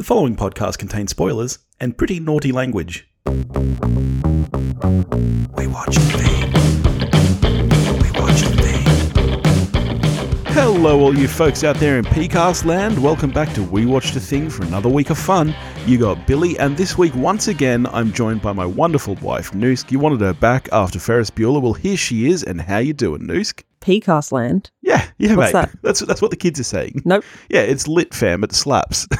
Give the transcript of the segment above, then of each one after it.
The following podcast contains spoilers and pretty naughty language. We watch thing. We watch thing. Hello, all you folks out there in PCast land. Welcome back to We Watched a Thing for another week of fun. You got Billy, and this week, once again, I'm joined by my wonderful wife, Noosk. You wanted her back after Ferris Bueller. Well, here she is, and how you doing, Noosk? PCast land. Yeah, yeah, What's mate. that? That's that's what the kids are saying. Nope. Yeah, it's lit, fam. It slaps.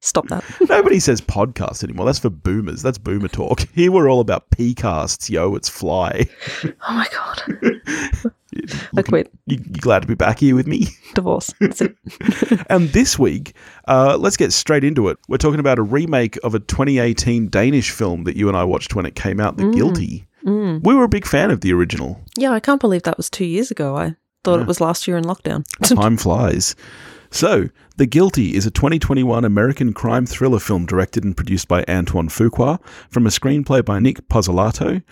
Stop that. Nobody says podcast anymore. That's for boomers. That's boomer talk. Here we're all about PCasts, yo. It's fly. Oh my god. I quit. You, you glad to be back here with me? Divorce. That's it. And this week, uh, let's get straight into it. We're talking about a remake of a 2018 Danish film that you and I watched when it came out, The Guilty. We were a big fan of the original. Yeah, I can't believe that was two years ago. I thought it was last year in lockdown. Time flies. So, The Guilty is a 2021 American crime thriller film directed and produced by Antoine Fuqua from a screenplay by Nic Pizzolatto.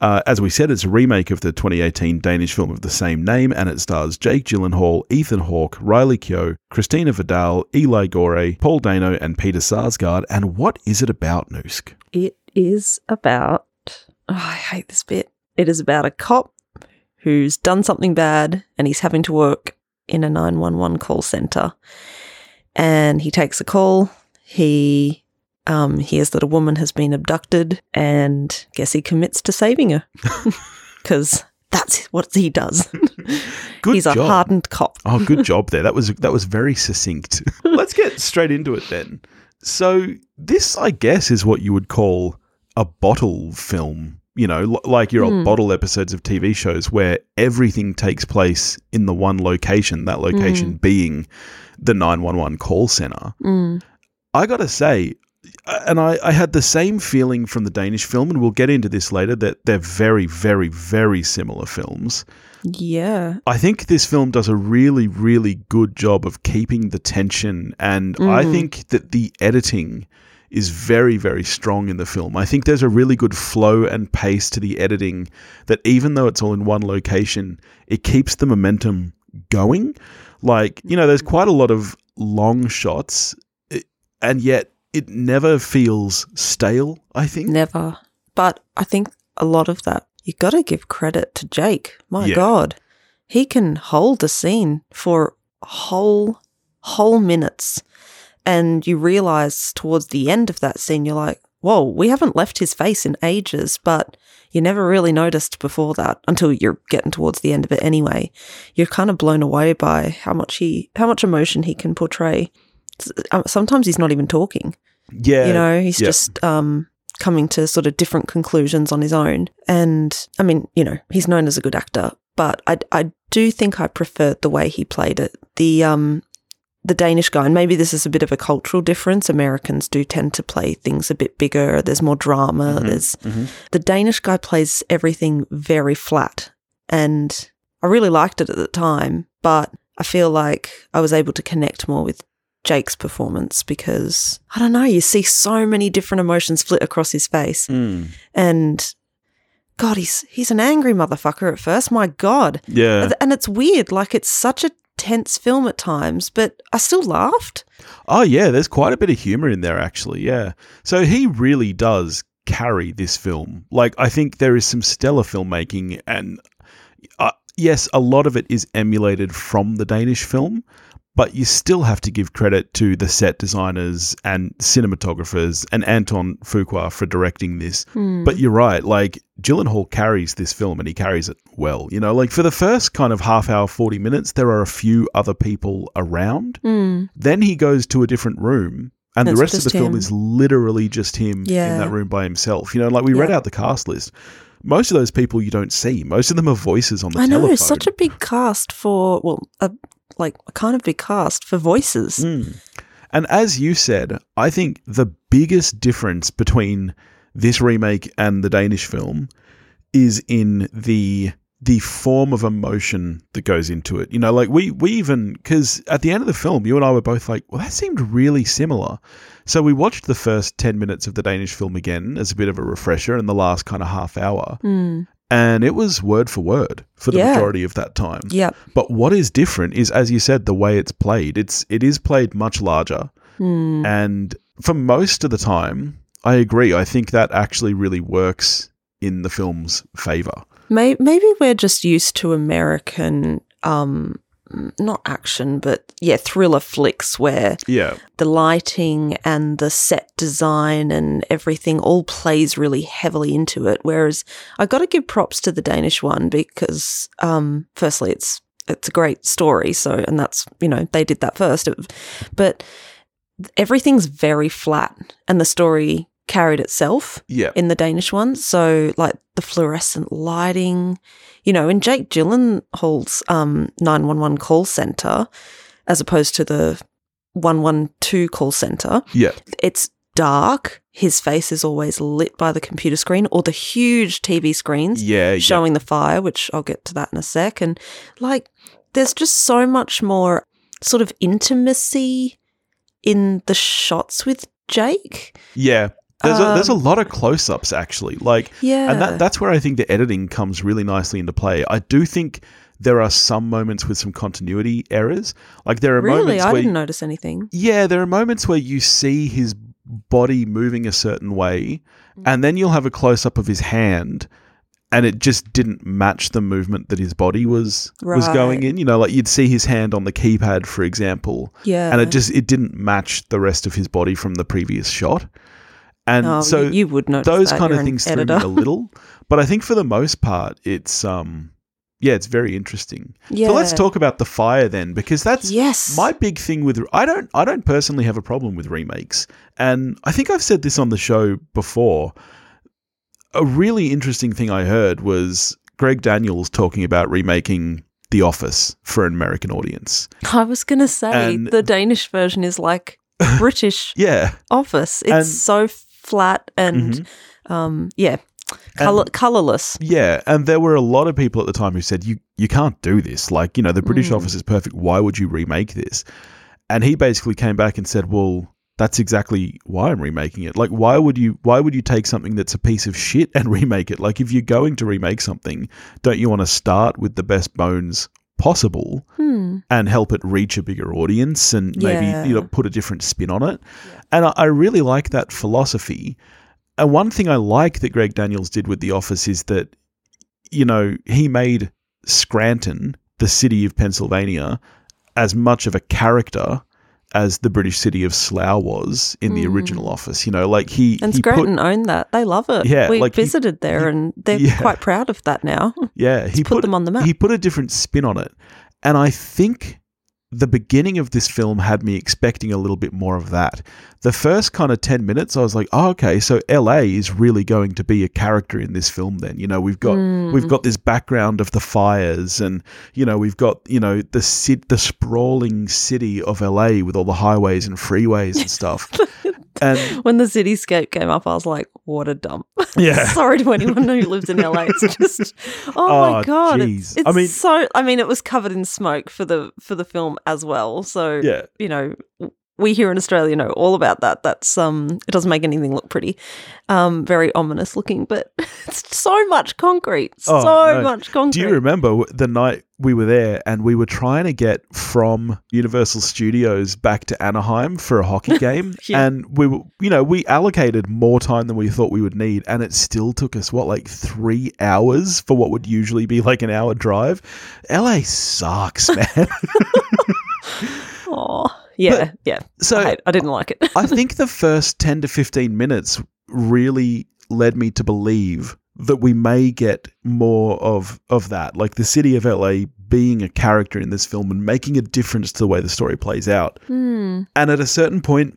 Uh, as we said, it's a remake of the 2018 Danish film of the same name, and it stars Jake Gyllenhaal, Ethan Hawke, Riley Keough, Christina Vidal, Eli Goree, Paul Dano, and Peter Sarsgaard. And what is it about, Noosk? it is about. Oh, I hate this bit. It is about a cop who's done something bad and he's having to work in a 911 call center. And he takes a call. He um, hears that a woman has been abducted and guess he commits to saving her. Because that's what he does. Good He's job. a hardened cop. Oh, good job there. That was that was very succinct. Let's get straight into it then. So this, I guess, is what you would call a bottle film. You know, l- like your old bottle episodes of TV shows where everything takes place in the one location. That location being the nine one one call center. Mm. I gotta say, uh, and I, I had the same feeling from the Danish film, and we'll get into this later. That they're very, very, very similar films. Yeah. I think this film does a really, really good job of keeping the tension, and I Mhm. think that the editing is very, very strong in the film. I think there's a really good flow and pace to the editing that even though it's all in one location, it keeps the momentum going. Like, you know, there's mm. quite a lot of long shots, and yet it never feels stale, I think. Never. But I think a lot of that, you got to give credit to Jake. My Yeah. God. He can hold a scene for whole, whole minutes. And you realize towards the end of that scene, you're like, whoa, we haven't left his face in ages, but you never really noticed before that until you're getting towards the end of it anyway. You're kind of blown away by how much he, how much emotion he can portray. Uh, Sometimes he's not even talking Yeah. you know he's yeah. just um coming to sort of different conclusions on his own and i mean you know he's known as a good actor but i i do think i preferred the way he played it the um the Danish guy, and maybe this is a bit of a cultural difference. Americans do tend to play things a bit bigger. There's more drama. There's mhm. the Danish guy plays everything very flat, and I really liked it at the time. But I feel like I was able to connect more with Jake's performance because I don't know. You see so many different emotions flit across his face, Mm. and God, he's he's an angry motherfucker at first. My God, Yeah. and it's weird. Like it's such a tense film at times, but I still laughed. Oh yeah, there's quite a bit of humor in there actually. Yeah. So he really does carry this film. Like I think there is some stellar filmmaking and uh, yes, a lot of it is emulated from the Danish film, but you still have to give credit to the set designers and cinematographers and Anton Fuqua for directing this. But you're right, like Gyllenhaal carries this film and he carries it well. You know, like for the first kind of half hour, 40 minutes, there are a few other people around. Mm. Then he goes to a different room, and It's the rest of the film is literally just him in that room by himself. You know, like we read out the cast list. Most of those people you don't see. Most of them are voices on the I know, telephone. such a big cast for well, a like a kind of big cast for voices. Mm. And as you said, I think the biggest difference between this remake and the Danish film is in the the form of emotion that goes into it. You know, like we we even because at the end of the film, you and I were both like, well, that seemed really similar. So we watched the first ten minutes of the Danish film again as a bit of a refresher in the last kind of half hour, Mm. and it was word for word for the Yeah. majority of that time. Yep. But what is different is, as you said, the way it's played. It's it is played much larger. Hmm. And for most of the time, I agree. I think that actually really works in the film's favor. Maybe we're just used to American, um, not action, but yeah, thriller flicks where Yeah. the lighting and the set design and everything all plays really heavily into it. Whereas I got to give props to the Danish one because, um, firstly, it's it's a great story. So, and that's you know they did that first, but everything's very flat, and the story carried itself Yeah. in the Danish one. So like the fluorescent lighting, you know, in Jake Gyllenhaal's um, 911 call center, as opposed to the 112 call center, Yeah. it's dark. His face is always lit by the computer screen or the huge TV screens Yeah. yeah. showing the fire, which I'll get to that in a sec. And like, there's just so much more sort of intimacy in the shots with Jake. Yeah. There's a, there's a Um, lot of close ups actually. Like, Yeah. and that, that's where I think the editing comes really nicely into play. I do think there are some moments with some continuity errors. Like, there are really, moments I where. didn't notice anything. Yeah, there are moments where you see his body moving a certain way, and then you'll have a close up of his hand, and it just didn't match the movement that his body was was going in. You know, like you'd see his hand on the keypad, for example, Yeah. and it just it didn't match the rest of his body from the previous shot. And Oh, so you, you would notice those kind of things threw editor. me a little, but I think for the most part, it's um, yeah, it's very interesting. yeah. So let's talk about the fire then, because that's Yes. my big thing with I don't I don't personally have a problem with remakes, and I think I've said this on the show before. A really interesting thing I heard was Greg Daniels talking about remaking The Office for an American audience. I was going to say And- the Danish version is like British Yeah, Office. It's And- so flat and Mhm. um yeah, color colorless. yeah, and there were a lot of people at the time who said you you can't do this. Like you know, the British Mm. Office is perfect. Why would you remake this? And he basically came back and said, well. That's exactly why I'm remaking it. Like, why would you? Why would you take something that's a piece of shit and remake it? Like, if you're going to remake something, don't you want to start with the best bones possible Hmm. and help it reach a bigger audience and maybe Yeah. you know put a different spin on it? And I, I really like that philosophy. And one thing I like that Greg Daniels did with The Office is that, you know, he made Scranton, the city of Pennsylvania, as much of a character as the British city of Slough was in the Mm. original Office. You know, like he And he put- Scranton owned that. They love it. Yeah, we like he- visited there, and they're yeah. quite proud of that now. yeah, he put them on the map. He put a different spin on it, and I think the beginning of this film had me expecting a little bit more of that. The first kind of 10 minutes I was like, "Oh, okay, so LA is really going to be a character in this film then. You know, we've got Mm. we've got this background of the fires and you know, we've got, you know, the the sprawling city of LA with all the highways and freeways and stuff." and when the cityscape came up, I was like, "What a dump!" yeah. Sorry to anyone who lives in LA. It's just, oh, Oh, my oh, god, jeez. it's, it's I mean- so. I mean, it was covered in smoke for the for the film as well. So Yeah. you know, we here in Australia know all about that. That's um, it doesn't make anything look pretty, um, very ominous looking, but it's so much concrete, Oh, so no. much concrete. Do you remember the night we were there and we were trying to get from Universal Studios back to Anaheim for a hockey game? Yeah. And we were, you know, we allocated more time than we thought we would need. And it still took us, what, like three hours for what would usually be like an hour drive? LA sucks, man. Oh, yeah, yeah. so I, I didn't like it. I think the first 10 to 15 minutes really led me to believe that we may get more of of that like the city of LA being a character in this film and making a difference to the way the story plays out Hmm. and at a certain point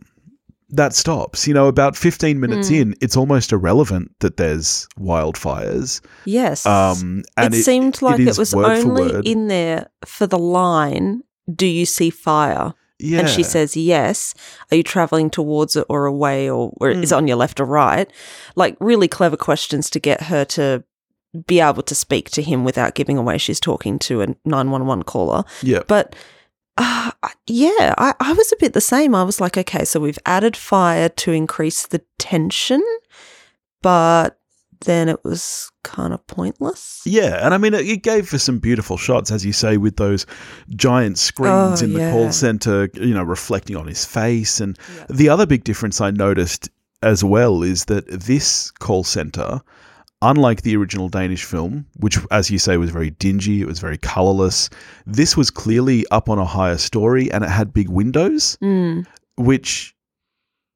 that stops you know about 15 minutes Hmm. in it's almost irrelevant that there's wildfires Yes. um and it, seemed like it was only in there for the line, Do you see fire? Yeah And she says, Yes. Are you traveling towards it or away or, or is it on your left or right? Like really clever questions to get her to be able to speak to him without giving away she's talking to a 911 caller. yeah But uh, yeah, I, I was a bit the same. I was like, okay, so we've added fire to increase the tension, but then it was kind of pointless. Yeah, and I mean, it, it gave for some beautiful shots, as you say, with those giant screens Oh, in the yeah. call center, you know, reflecting on his face. And Yeah. the other big difference I noticed as well is that this call center, unlike the original Danish film, which, as you say, was very dingy, it was very colorless, this was clearly up on a higher story and it had big windows, Mm. which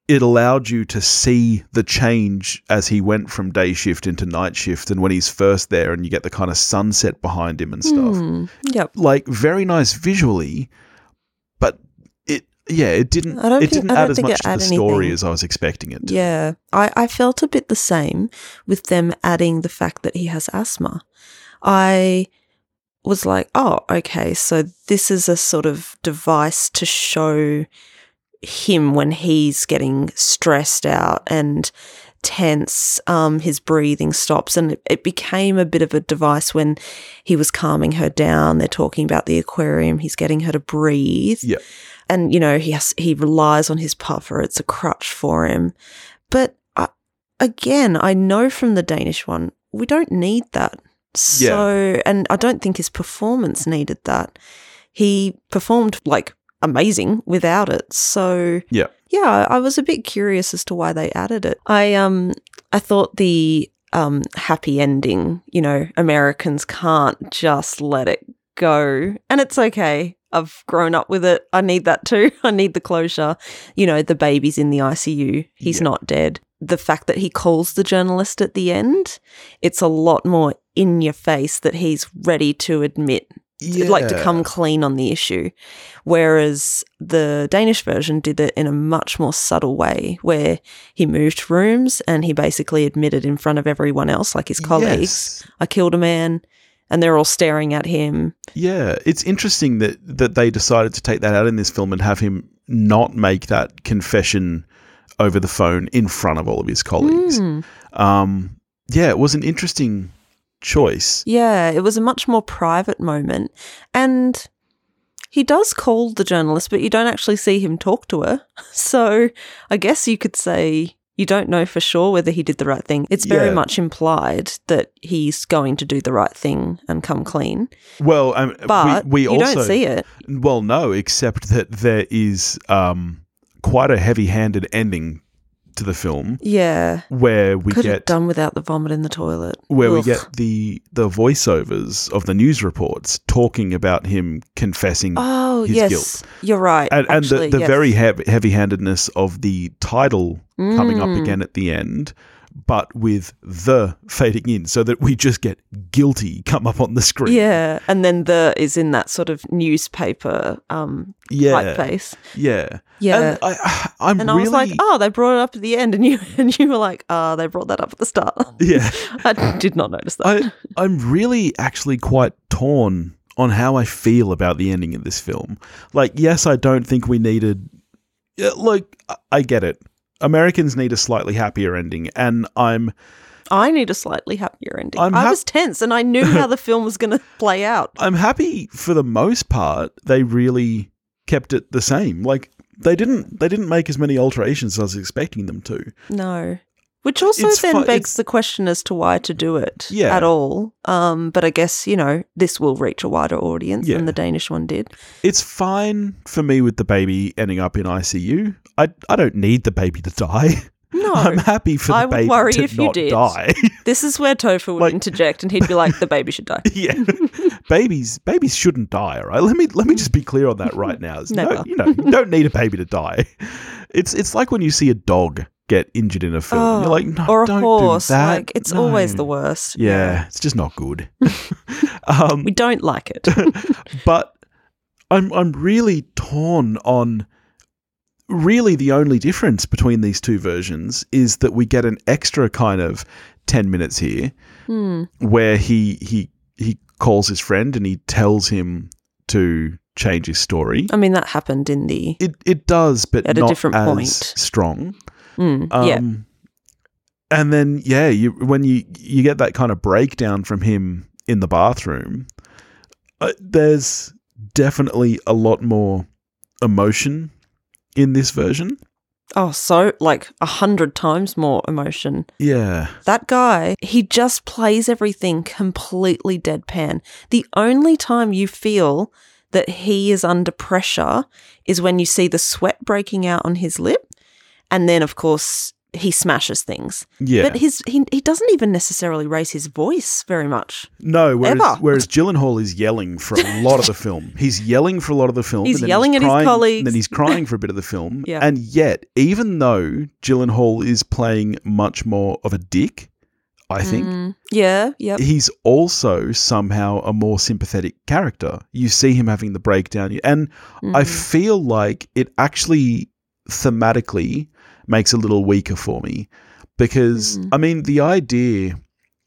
it allowed you to see the change as he went from day shift into night shift and when he's first there and you get the kind of sunset behind him and stuff Mm. Yep. like very nice visually but it yeah it didn't it think- didn't add as much to the add story as i was expecting it to. Yeah, I, I felt a bit the same with them adding the fact that he has asthma. I was like, oh, okay, so this is a sort of device to show him when he's getting stressed out and tense. Um, his breathing stops, and it, it became a bit of a device when he was calming her down. They're talking about the aquarium. He's getting her to breathe. Yeah. and you know he has he relies on his puffer. It's a crutch for him. But I, again, I know from the Danish one, we don't need that. So, and I don't think his performance needed that. He performed like amazing without it. So, Yeah. yeah, I was a bit curious as to why they added it. I um, I thought the um happy ending. You know, Americans can't just let it go, and it's okay. I've grown up with it. I need that too. I need the closure. You know, the baby's in the ICU. He's Yeah. not dead. The fact that he calls the journalist at the end, it's a lot more in your face that he's ready to admit, like to come clean on the issue. Whereas the Danish version did it in a much more subtle way where he moved rooms and he basically admitted in front of everyone else, like his colleagues, Yes. I killed a man. And they're all staring at him. Yeah, it's interesting that that they decided to take that out in this film and have him not make that confession over the phone in front of all of his colleagues. Mm. Um, yeah, it was an interesting choice. Yeah, it was a much more private moment. And he does call the journalist, but you don't actually see him talk to her. So I guess you could say you don't know for sure whether he did the right thing. It's very Yeah. much implied that he's going to do the right thing and come clean. Well, um, But we, we you also don't see it. Well, no, except that there is um, quite a heavy-handed ending to the film Yeah. where we Could have get done without the vomit in the toilet. where we get the the voiceovers of the news reports talking about him confessing Oh, his yes. guilt. You're right. and, and the, the yes. very heavy, heavy-handedness of the title coming up Mm. again at the end but with the fading in so that we just get guilty come up on the screen Yeah. And then the is in that sort of newspaper um yeah typeface. yeah Yeah. and I, i'm And really I was like, oh, they brought it up at the end, and you and you were like, oh, they brought that up at the start. yeah I did not notice that. I, I'm really actually quite torn on how I feel about the ending of this film. Like, yes, I don't think we needed. I- I get it. Americans need a slightly happier ending, and I'm I need a slightly happier ending. I was tense, and I knew how the film was going to play out. I'm happy for the most part. They really kept it the same. Like they didn't they didn't make as many alterations as I was expecting them to. No. Which also It's then begs the question as to why to do it Yeah. at all. Um, but I guess, you know, this will reach a wider audience Yeah. than the Danish one did. It's fine for me with the baby ending up in ICU. I I don't need the baby to die. No. I'm happy for the I would baby worry to if you not did. die. this is where Topher would Like- interject and he'd be like, the baby should die. yeah, babies babies shouldn't die. All right, let me let me just be clear on that right now. No, Never. you know, you don't need a baby to die. It's it's like when you see a dog get injured in a film. You're like, no, Oh, or a don't horse. do that. Like, it's No. always the worst. Yeah, it's just not good. um, We don't like it. but I'm I'm really torn on. Really, the only difference between these two versions is that we get an extra kind of ten minutes here Hmm. where he he he calls his friend and he tells him to change his story. I mean, that happened in the. It it does, but At a different as point. strong. Mm, Um, yeah. And then yeah, you when you you get that kind of breakdown from him in the bathroom, uh, there's definitely a lot more emotion in this version. Oh, so like a hundred times more emotion. Yeah. That guy, he just plays everything completely deadpan. The only time you feel that he is under pressure is when you see the sweat breaking out on his lip. And then, of course, he smashes things. Yeah. But his he, he doesn't even necessarily raise his voice very much. No, whereas, Ever. whereas Gyllenhaal is yelling for a lot of the film. He's yelling for a lot of the film. He's yelling at his colleagues. And then he's crying for a bit of the film. Yeah. And yet, even though Gyllenhaal is playing much more of a dick, I think, Mm, yeah, yep. he's also somehow a more sympathetic character. You see him having the breakdown. And I Mhm. feel like it actually thematically makes a little weaker for me because Mm. I mean the idea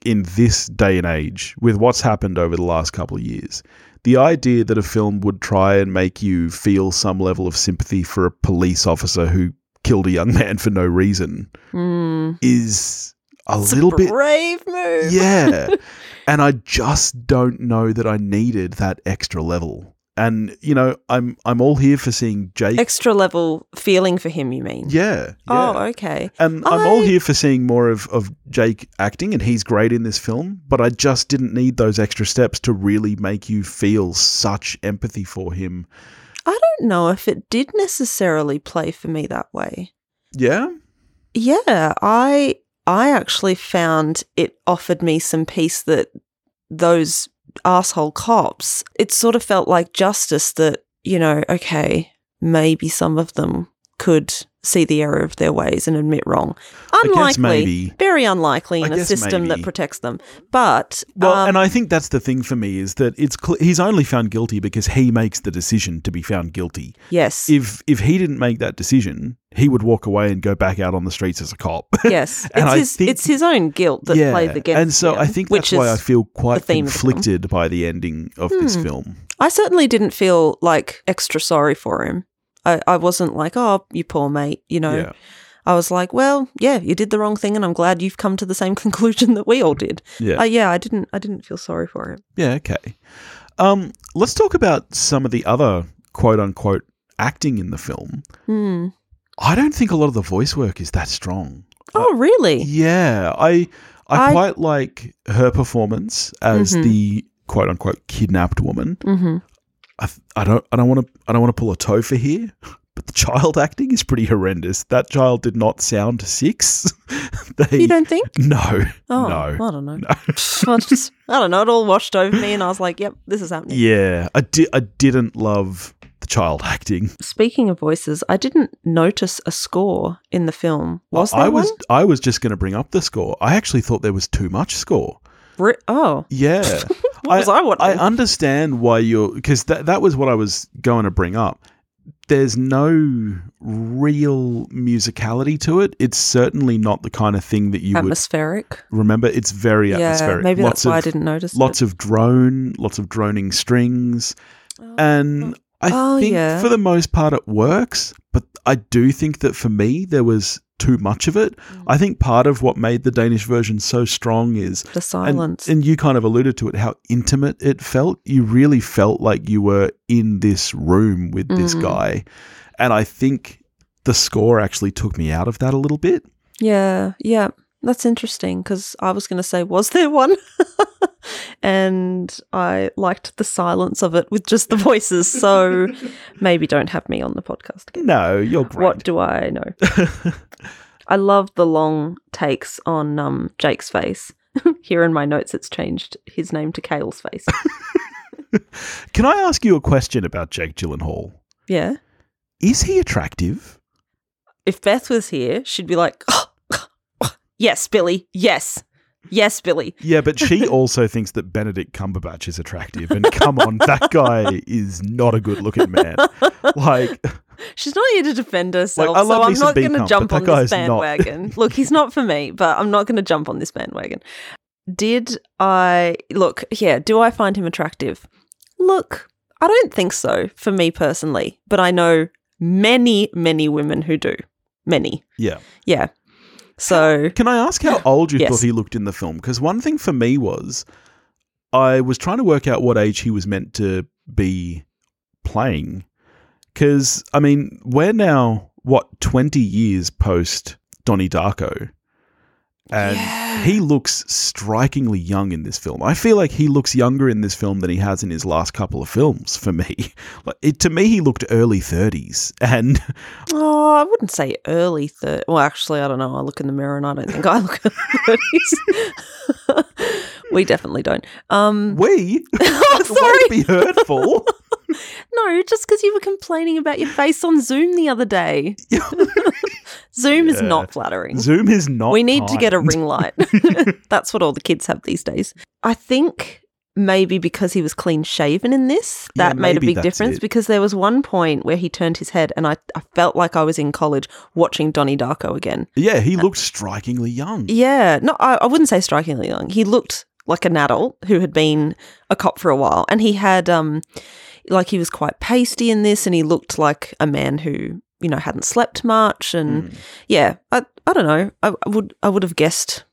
in this day and age with what's happened over the last couple of years the idea that a film would try and make you feel some level of sympathy for a police officer who killed a young man for no reason Mm. is a It's little a bit brave move. yeah. and I just don't know that I needed that extra level. And you know, I'm I'm all here for seeing Jake. Extra level feeling for him, you mean? yeah, Oh, okay. And I'm all here for seeing more of, of Jake acting, and he's great in this film. But I just didn't need those extra steps to really make you feel such empathy for him. I don't know if it did necessarily play for me that way. Yeah, Yeah, I I actually found it offered me some peace that those asshole cops. It sort of felt like justice that you know, okay, maybe some of them could see the error of their ways and admit wrong. Unlikely, maybe. very unlikely in a system that protects them. But Well, um, and I think that's the thing for me is that it's cl- he's only found guilty because he makes the decision to be found guilty. yes, If if he didn't make that decision, he would walk away and go back out on the streets as a cop. yes, and it's I his think- it's his own guilt that played against and so him, I think that's why I feel quite the the conflicted by the ending of this Hmm. film. I certainly didn't feel like extra sorry for him. I, I wasn't like, oh, you poor mate, you know. Yeah, I was like, well, yeah, you did the wrong thing, and I'm glad you've come to the same conclusion that we all did. yeah, Uh, yeah, I didn't, I didn't feel sorry for him. yeah. Okay. Um, let's talk about some of the other quote unquote acting in the film. Hmm. I don't think a lot of the voice work is that strong. Oh, really? Yeah, I I, I- quite like her performance as Mhm. the quote unquote kidnapped woman. Mm-hmm. I, I don't I don't want to I don't want to pull a Topher here, but the child acting is pretty horrendous. That child did not sound six. they, You don't think? no, Oh, no, I don't know. no. I, just, I don't know. It all washed over me, and I was like, yep, this is happening. yeah, I did. I didn't love the child acting. Speaking of voices, I didn't notice a score in the film. Was there I was? I was just going to bring up the score. I actually thought there was too much score. Re- oh, Yeah. What was I watching? I understand why you're because that that was what I was going to bring up. There's no real musicality to it. It's certainly not the kind of thing that you would Atmospheric. remember. It's very Yeah, atmospheric. maybe lots that's why I didn't notice. lots of drone, lots of droning strings, it. and oh. I Oh, think yeah. for the most part it works. But I do think that for me there was too much of it. Mm. I think part of what made the Danish version so strong is the silence. and you kind of alluded to it, how intimate it felt. You really felt like you were in this room with this Mhm. guy. And I think the score actually took me out of that a little bit. yeah, yeah. That's interesting because I was going to say, was there one? and I liked the silence of it with just the voices. So maybe don't have me on the podcast again. No, you're great. What do I know? I love the long takes on um, Jake's face. Here in my notes, it's changed his name to Kale's face. Can I ask you a question about Jake Gyllenhaal? yeah. Is he attractive? If Beth was here, she'd be like, yes, Billy. Yes. Yes, Billy. Yeah, but she also thinks that Benedict Cumberbatch is attractive. And come on, that guy is not a good looking man. Like, She's not here to defend herself, I love so I'm not going to jump on this bandwagon. look, he's not for me, but I'm not going to jump on this bandwagon. Did I look? Yeah, do I find him attractive? Look, I don't think so for me personally, but I know many, many women who do. Many, yeah. yeah. So Can I ask how old you Yes. thought he looked in the film? Because one thing for me was I was trying to work out what age he was meant to be playing. Because, I mean, we're now, what, 20 years post Donnie Darko. And Yeah. he looks strikingly young in this film. I feel like he looks younger in this film than he has in his last couple of films for me. Like it, to me, he looked early 30s. And Oh, I wouldn't say early third. Well, actually, I don't know. I look in the mirror and I don't think I look at thirties. we definitely don't. Um, we, oh, Way to be hurtful. no, just because you were complaining about your face on Zoom the other day. Zoom is not flattering. Zoom is not. we need to get a ring light. That's what all the kids have these days. I think maybe because he was clean shaven in this, Yeah, that made a big difference it. because there was one point where he turned his head and I, I felt like I was in college watching Donnie Darko again. Yeah, he looked strikingly young. Yeah, no, I, I wouldn't say strikingly young. He looked like an adult who had been a cop for a while, and he had um, like he was quite pasty in this, and he looked like a man who you know hadn't slept much, and Mm. yeah, I I don't know, I, I would I would have guessed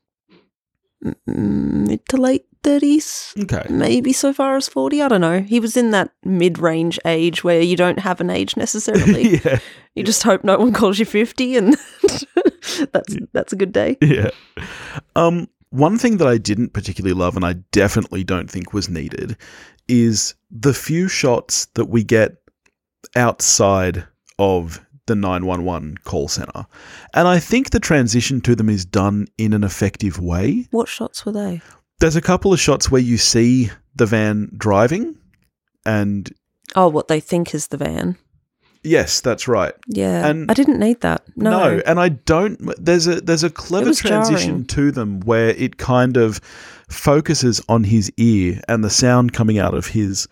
mid to late thirties. Okay. Maybe so far as 40. I don't know. He was in that mid range age where you don't have an age necessarily. yeah, You just hope no one calls you 50 and that's that's a good day. yeah. Um, one thing that I didn't particularly love, and I definitely don't think was needed, is the few shots that we get outside of the 911 call center. And I think the transition to them is done in an effective way. What shots were they? There's a couple of shots where you see the van driving, and Oh, what they think is the van. yes, that's right. Yeah. And- I didn't need that. No. and I don't. There's a there's a clever transition jarring. to them where it kind of focuses on his ear and the sound coming out of his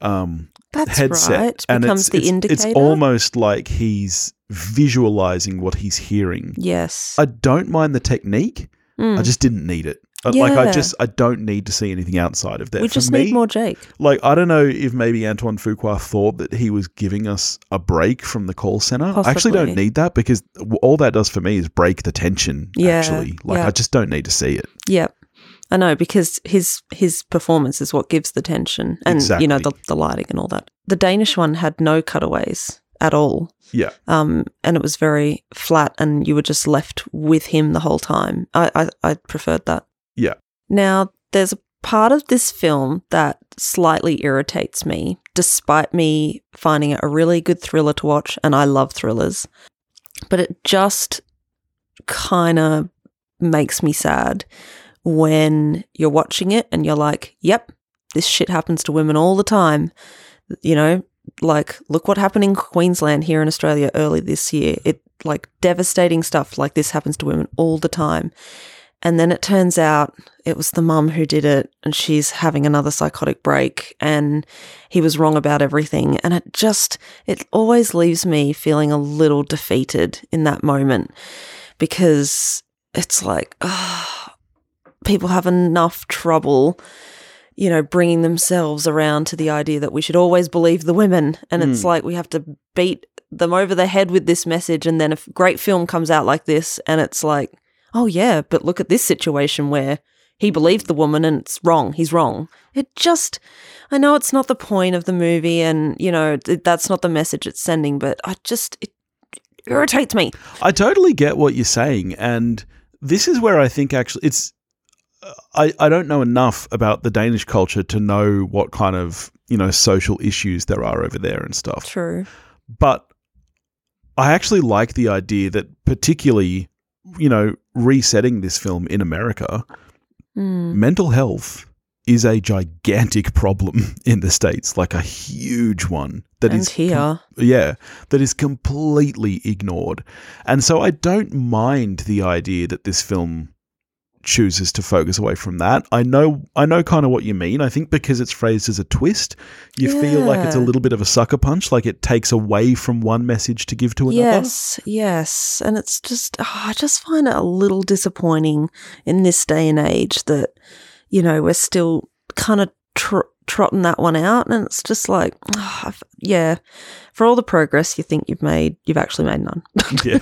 um, That's headset, right. and Becomes it's, the it's, indicator. It's almost like he's visualizing what he's hearing. yes. I don't mind the technique. Mm. I just didn't need it. Uh, Like I just I don't need to see anything outside of that. we For just me, need more Jake. like I don't know if maybe Antoine Fuqua thought that he was giving us a break from the call center. Possibly. I actually don't need that because all that does for me is break the tension. Yeah, actually, like yeah. I just don't need to see it. Yep. I know because his his performance is what gives the tension and you know the, the lighting and all that. The Danish one had no cutaways at all. Yeah. Um, and it was very flat, and you were just left with him the whole time. I I, I preferred that. Yeah. Now there's a part of this film that slightly irritates me, despite me finding it a really good thriller to watch, and I love thrillers. But it just kind of makes me sad when you're watching it and you're like, yep, this shit happens to women all the time. You know, like, look what happened in Queensland here in Australia early this year. It, like, devastating stuff like this happens to women all the time. And then it turns out it was the mum who did it and she's having another psychotic break and he was wrong about everything. And it just, it always leaves me feeling a little defeated in that moment because it's like, ah, people have enough trouble, you know, bringing themselves around to the idea that we should always believe the women. And it's Hmm. like we have to beat them over the head with this message. And then a great film comes out like this, and it's like, oh, yeah, but look at this situation where he believed the woman and it's wrong. He's wrong. It just, I know it's not the point of the movie, and, you know, th- that's not the message it's sending, but I just, it irritates me. I totally get what you're saying, and this is where I think actually it's. I, I don't know enough about the Danish culture to know what kind of you know social issues there are over there and stuff. True. But I actually like the idea that, particularly, you know, resetting this film in America, Mm. mental health is a gigantic problem in the states, like a huge one that and is here. yeah, that is completely ignored. And so I don't mind the idea that this film chooses to focus away from that. I know I know kind of what you mean. I think because it's phrased as a twist, you feel like it's a little bit of a sucker punch, like it takes away from one message to give to another. Yes, yes. And it's just, oh, I just find it a little disappointing in this day and age that, you know, we're still kind of tr- trotting that one out. And it's just like, oh, yeah, for all the progress you think you've made, you've actually made none. yeah.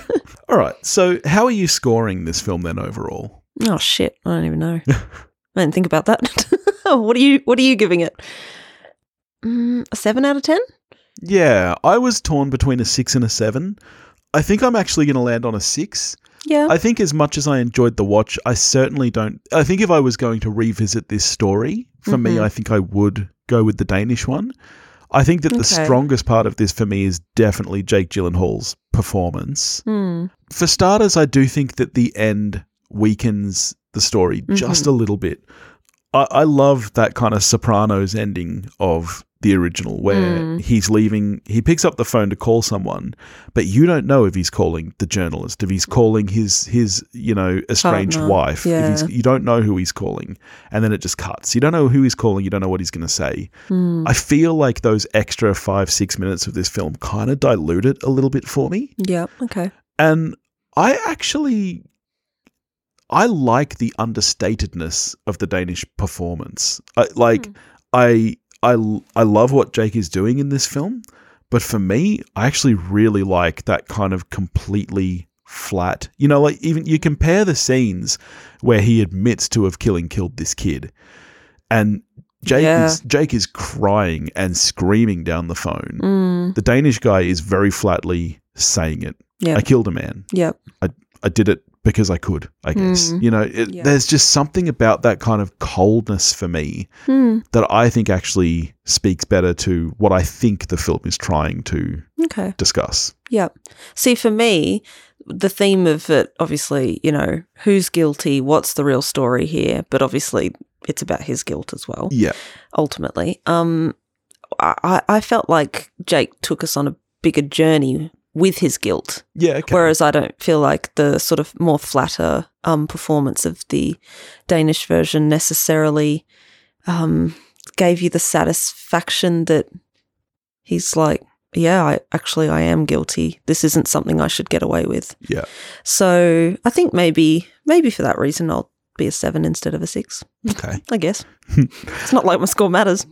All right. So how are you scoring this film then overall? Oh, shit. I don't even know. I didn't think about that. what are you, what are you giving it? Mm, a seven out of 10? Yeah, I was torn between a six and a seven. I think I'm actually going to land on a six. Yeah. I think as much as I enjoyed the watch, I certainly don't. I think if I was going to revisit this story, for me, Mhm. I think I would go with the Danish one. I think that the Okay. strongest part of this for me is definitely Jake Gyllenhaal's performance. Hmm. For starters, I do think that the end weakens the story just a little bit. I, I love that kind of Sopranos ending of the original, where Mm. he's leaving, he picks up the phone to call someone, but you don't know if he's calling the journalist, if he's calling his his you know estranged Partner, wife. If he's, yeah. you don't know who he's calling, and then it just cuts. You don't know who he's calling. You don't know what he's going to say. Hmm. I feel like those extra five six minutes of this film kind of dilute it a little bit for me. Yeah. Okay. And I actually I like the understatedness of the Danish performance. I, like Hmm. I I I love what Jake is doing in this film, but for me, I actually really like that kind of completely flat. You know, like even you compare the scenes where he admits to have killing killed this kid, and Jake Yeah. is Jake is crying and screaming down the phone. Hmm. The Danish guy is very flatly saying it. Yeah. I killed a man. Yep. I did it because I could, I guess. Mm. You know, it, Yeah. there's just something about that kind of coldness for me Hmm. that I think actually speaks better to what I think the film is trying to Okay. discuss. Yep. See, for me, the theme of it, obviously, you know, who's guilty? What's the real story here? But obviously, it's about his guilt as well. Yeah. ultimately. Um, I- I felt like Jake took us on a bigger journey with his guilt, Yeah. Okay. whereas I don't feel like the sort of more flatter um, performance of the Danish version necessarily um, gave you the satisfaction that he's like, yeah, I actually I am guilty. This isn't something I should get away with. Yeah. So I think maybe maybe for that reason I'll be a seven instead of a six. okay. I guess it's not like my score matters.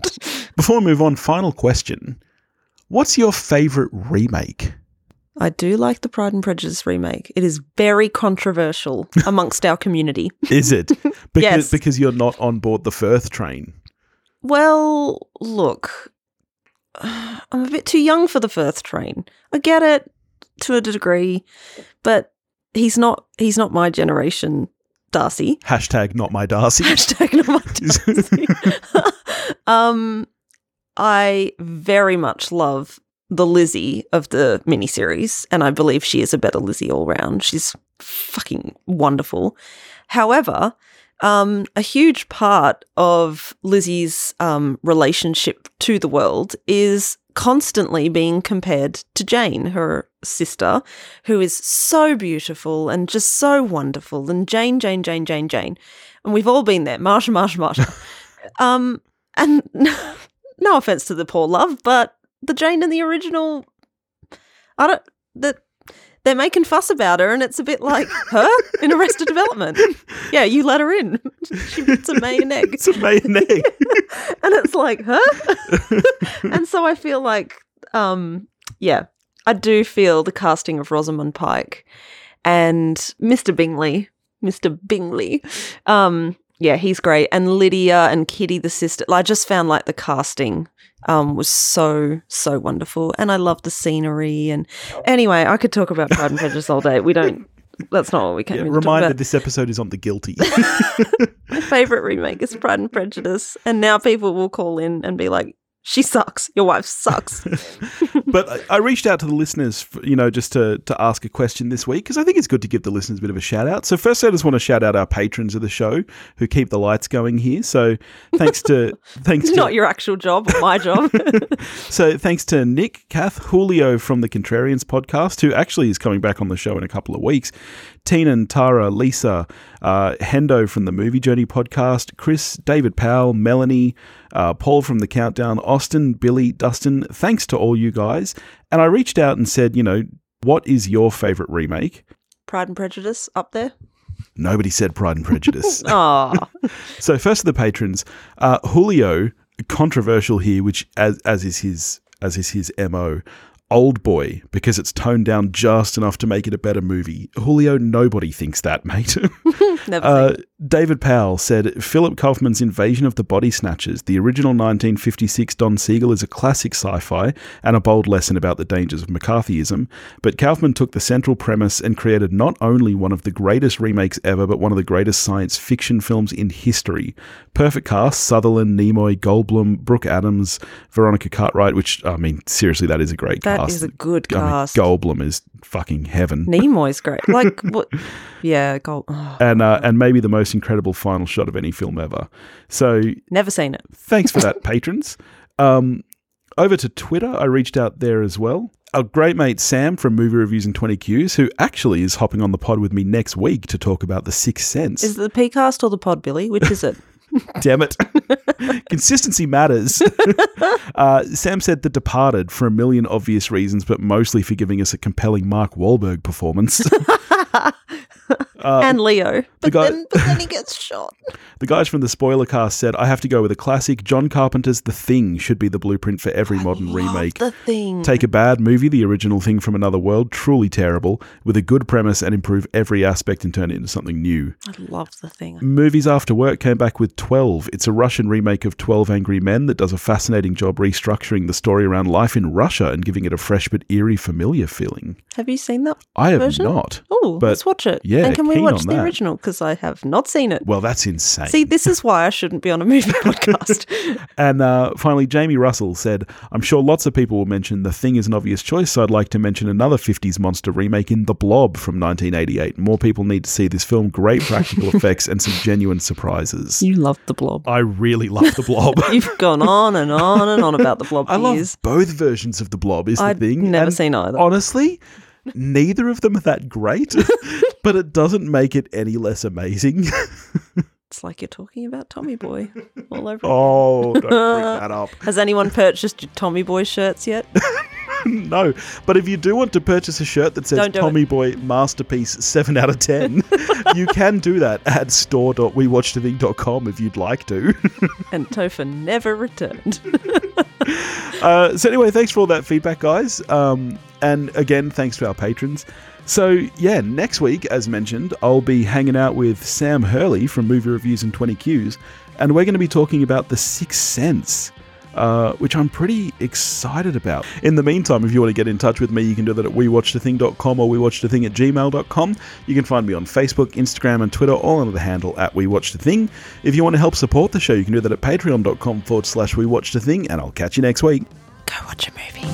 Before we move on, final question. What's your favorite remake? I do like the Pride and Prejudice remake. It is very controversial amongst our community. Is it? Because, Yes. because you're not on board the Firth train. Well, look, I'm a bit too young for the Firth train. I get it to a degree, but he's not. He's not my generation, Darcy. Hashtag not my Darcy. Hashtag not my Darcy. um, I very much love the Lizzie of the miniseries, and I believe she is a better Lizzie all round. She's fucking wonderful. However, um, a huge part of Lizzie's um, relationship to the world is constantly being compared to Jane, her sister, who is so beautiful and just so wonderful. And Jane, Jane, Jane, Jane, Jane. And we've all been there. Marsha, Marsha, Marsha. um, and no offense to the poor love, but the Jane in the original, I don't, that they're making fuss about her, and it's a bit like her in Arrested Development. Yeah, you let her in. she it's a May and egg. it's a maiden egg. and it's like, her. and so I feel like, um, yeah, I do feel the casting of Rosamund Pike and Mr. Bingley, Mr. Bingley, um, yeah, he's great. And Lydia and Kitty, the sister, I just found like the casting um, was so, so wonderful. And I love the scenery. And anyway, I could talk about Pride and Prejudice all day. We don't, that's not what we came Yeah, here to talk reminder about. this episode is on the guilty. My favorite remake is Pride and Prejudice, and now people will call in and be like, "She sucks. Your wife sucks." but I, I reached out to the listeners, you know, just to, to ask a question this week because I think it's good to give the listeners a bit of a shout out. So first, I just want to shout out our patrons of the show who keep the lights going here. So thanks to thanks it's to not your actual job or my job. so thanks to Nick, Kath, Julio from the Contrarians podcast, who actually is coming back on the show in a couple of weeks. Tina and Tara, Lisa, uh, Hendo from the Movie Journey podcast, Chris, David Powell, Melanie, uh, Paul from the Countdown, Austin, Billy, Dustin. Thanks to all you guys. And I reached out and said, you know, what is your favorite remake? Pride and Prejudice up there. Nobody said Pride and Prejudice. Oh, So first of the patrons, uh, Julio, controversial here, which as as is his as is his mo. Oldboy because it's toned down just enough to make it a better movie. Julio, nobody thinks that, mate. never. uh, David Powell said Philip Kaufman's Invasion of the Body Snatchers, the original 1956 Don Siegel, is a classic sci fi and a bold lesson about the dangers of McCarthyism. But Kaufman took the central premise and created not only one of the greatest remakes ever, but one of the greatest science fiction films in history. Perfect cast Sutherland, Nimoy, Goldblum, Brooke Adams, Veronica Cartwright, which, I mean, seriously, that is a great That cast. is a good I mean, cast. Goldblum is fucking heaven. Nimoy's great. Like what? Yeah, Gold. oh, and uh, and maybe the most incredible final shot of any film ever. So never seen it. thanks for that, patrons. Um, over to Twitter, I reached out there as well. Our great mate Sam from Movie Reviews and 20 Qs, who actually is hopping on the pod with me next week to talk about The Sixth Sense. Is it the Pcast or the Pod Billy? Which is it? Damn it. Consistency matters. uh, Sam said The Departed for a million obvious reasons, but mostly for giving us a compelling Mark Wahlberg performance. Um, and Leo. But guy- then, but then he gets shot. The guys from the spoiler cast said, I have to go with a classic. John Carpenter's The Thing should be the blueprint for every modern remake. The thing. Take a bad movie, the original thing from another world, truly terrible, with a good premise and improve every aspect and turn it into something new. I love the thing. Movies After Work came back with 12. It's a Russian remake of 12 Angry Men that does a fascinating job restructuring the story around life in Russia and giving it a fresh but eerie familiar feeling. Have you seen that? I have Version? not. Oh, let's watch it. yeah, and can we keen watch the that. original? Because I have not seen it. Well, that's insane. See, this is why I shouldn't be on a movie podcast. And uh, finally, Jamie Russell said, I'm sure lots of people will mention The Thing is an obvious choice, so I'd like to mention another 50s monster remake in The Blob from 1988. More people need to see this film. Great practical effects and some genuine surprises. you loved the blob. I really love The Blob. You've gone on and on and on about the blob I for love years. both versions of The Blob, is the thing. I'd thing. never And seen either. Honestly, neither of them are that great, but it doesn't make it any less amazing. It's like you're talking about Tommy Boy all over. oh, don't bring that up. Has anyone purchased your Tommy Boy shirts yet? No, but if you do want to purchase a shirt that says do it. Tommy Boy Masterpiece 7 out of 10, you can do that at store.wewatchedathing.com if you'd like to. And Topher never returned. Uh, so, anyway, thanks for all that feedback, guys. Um, and again, thanks to our patrons. So, yeah, next week, as mentioned, I'll be hanging out with Sam Hurley from Movie Reviews and 20 Qs, and we're going to be talking about The Sixth Sense. Uh, which I'm pretty excited about. In the meantime, if you want to get in touch with me, you can do that at wewatchedathing.com or wewatchedathing at gmail.com. You can find me on Facebook, Instagram, and Twitter, all under the handle at wewatchedathing. If you want to help support the show, you can do that at patreon.com forward slash wewatchedathing, and I'll catch you next week. Go watch a movie.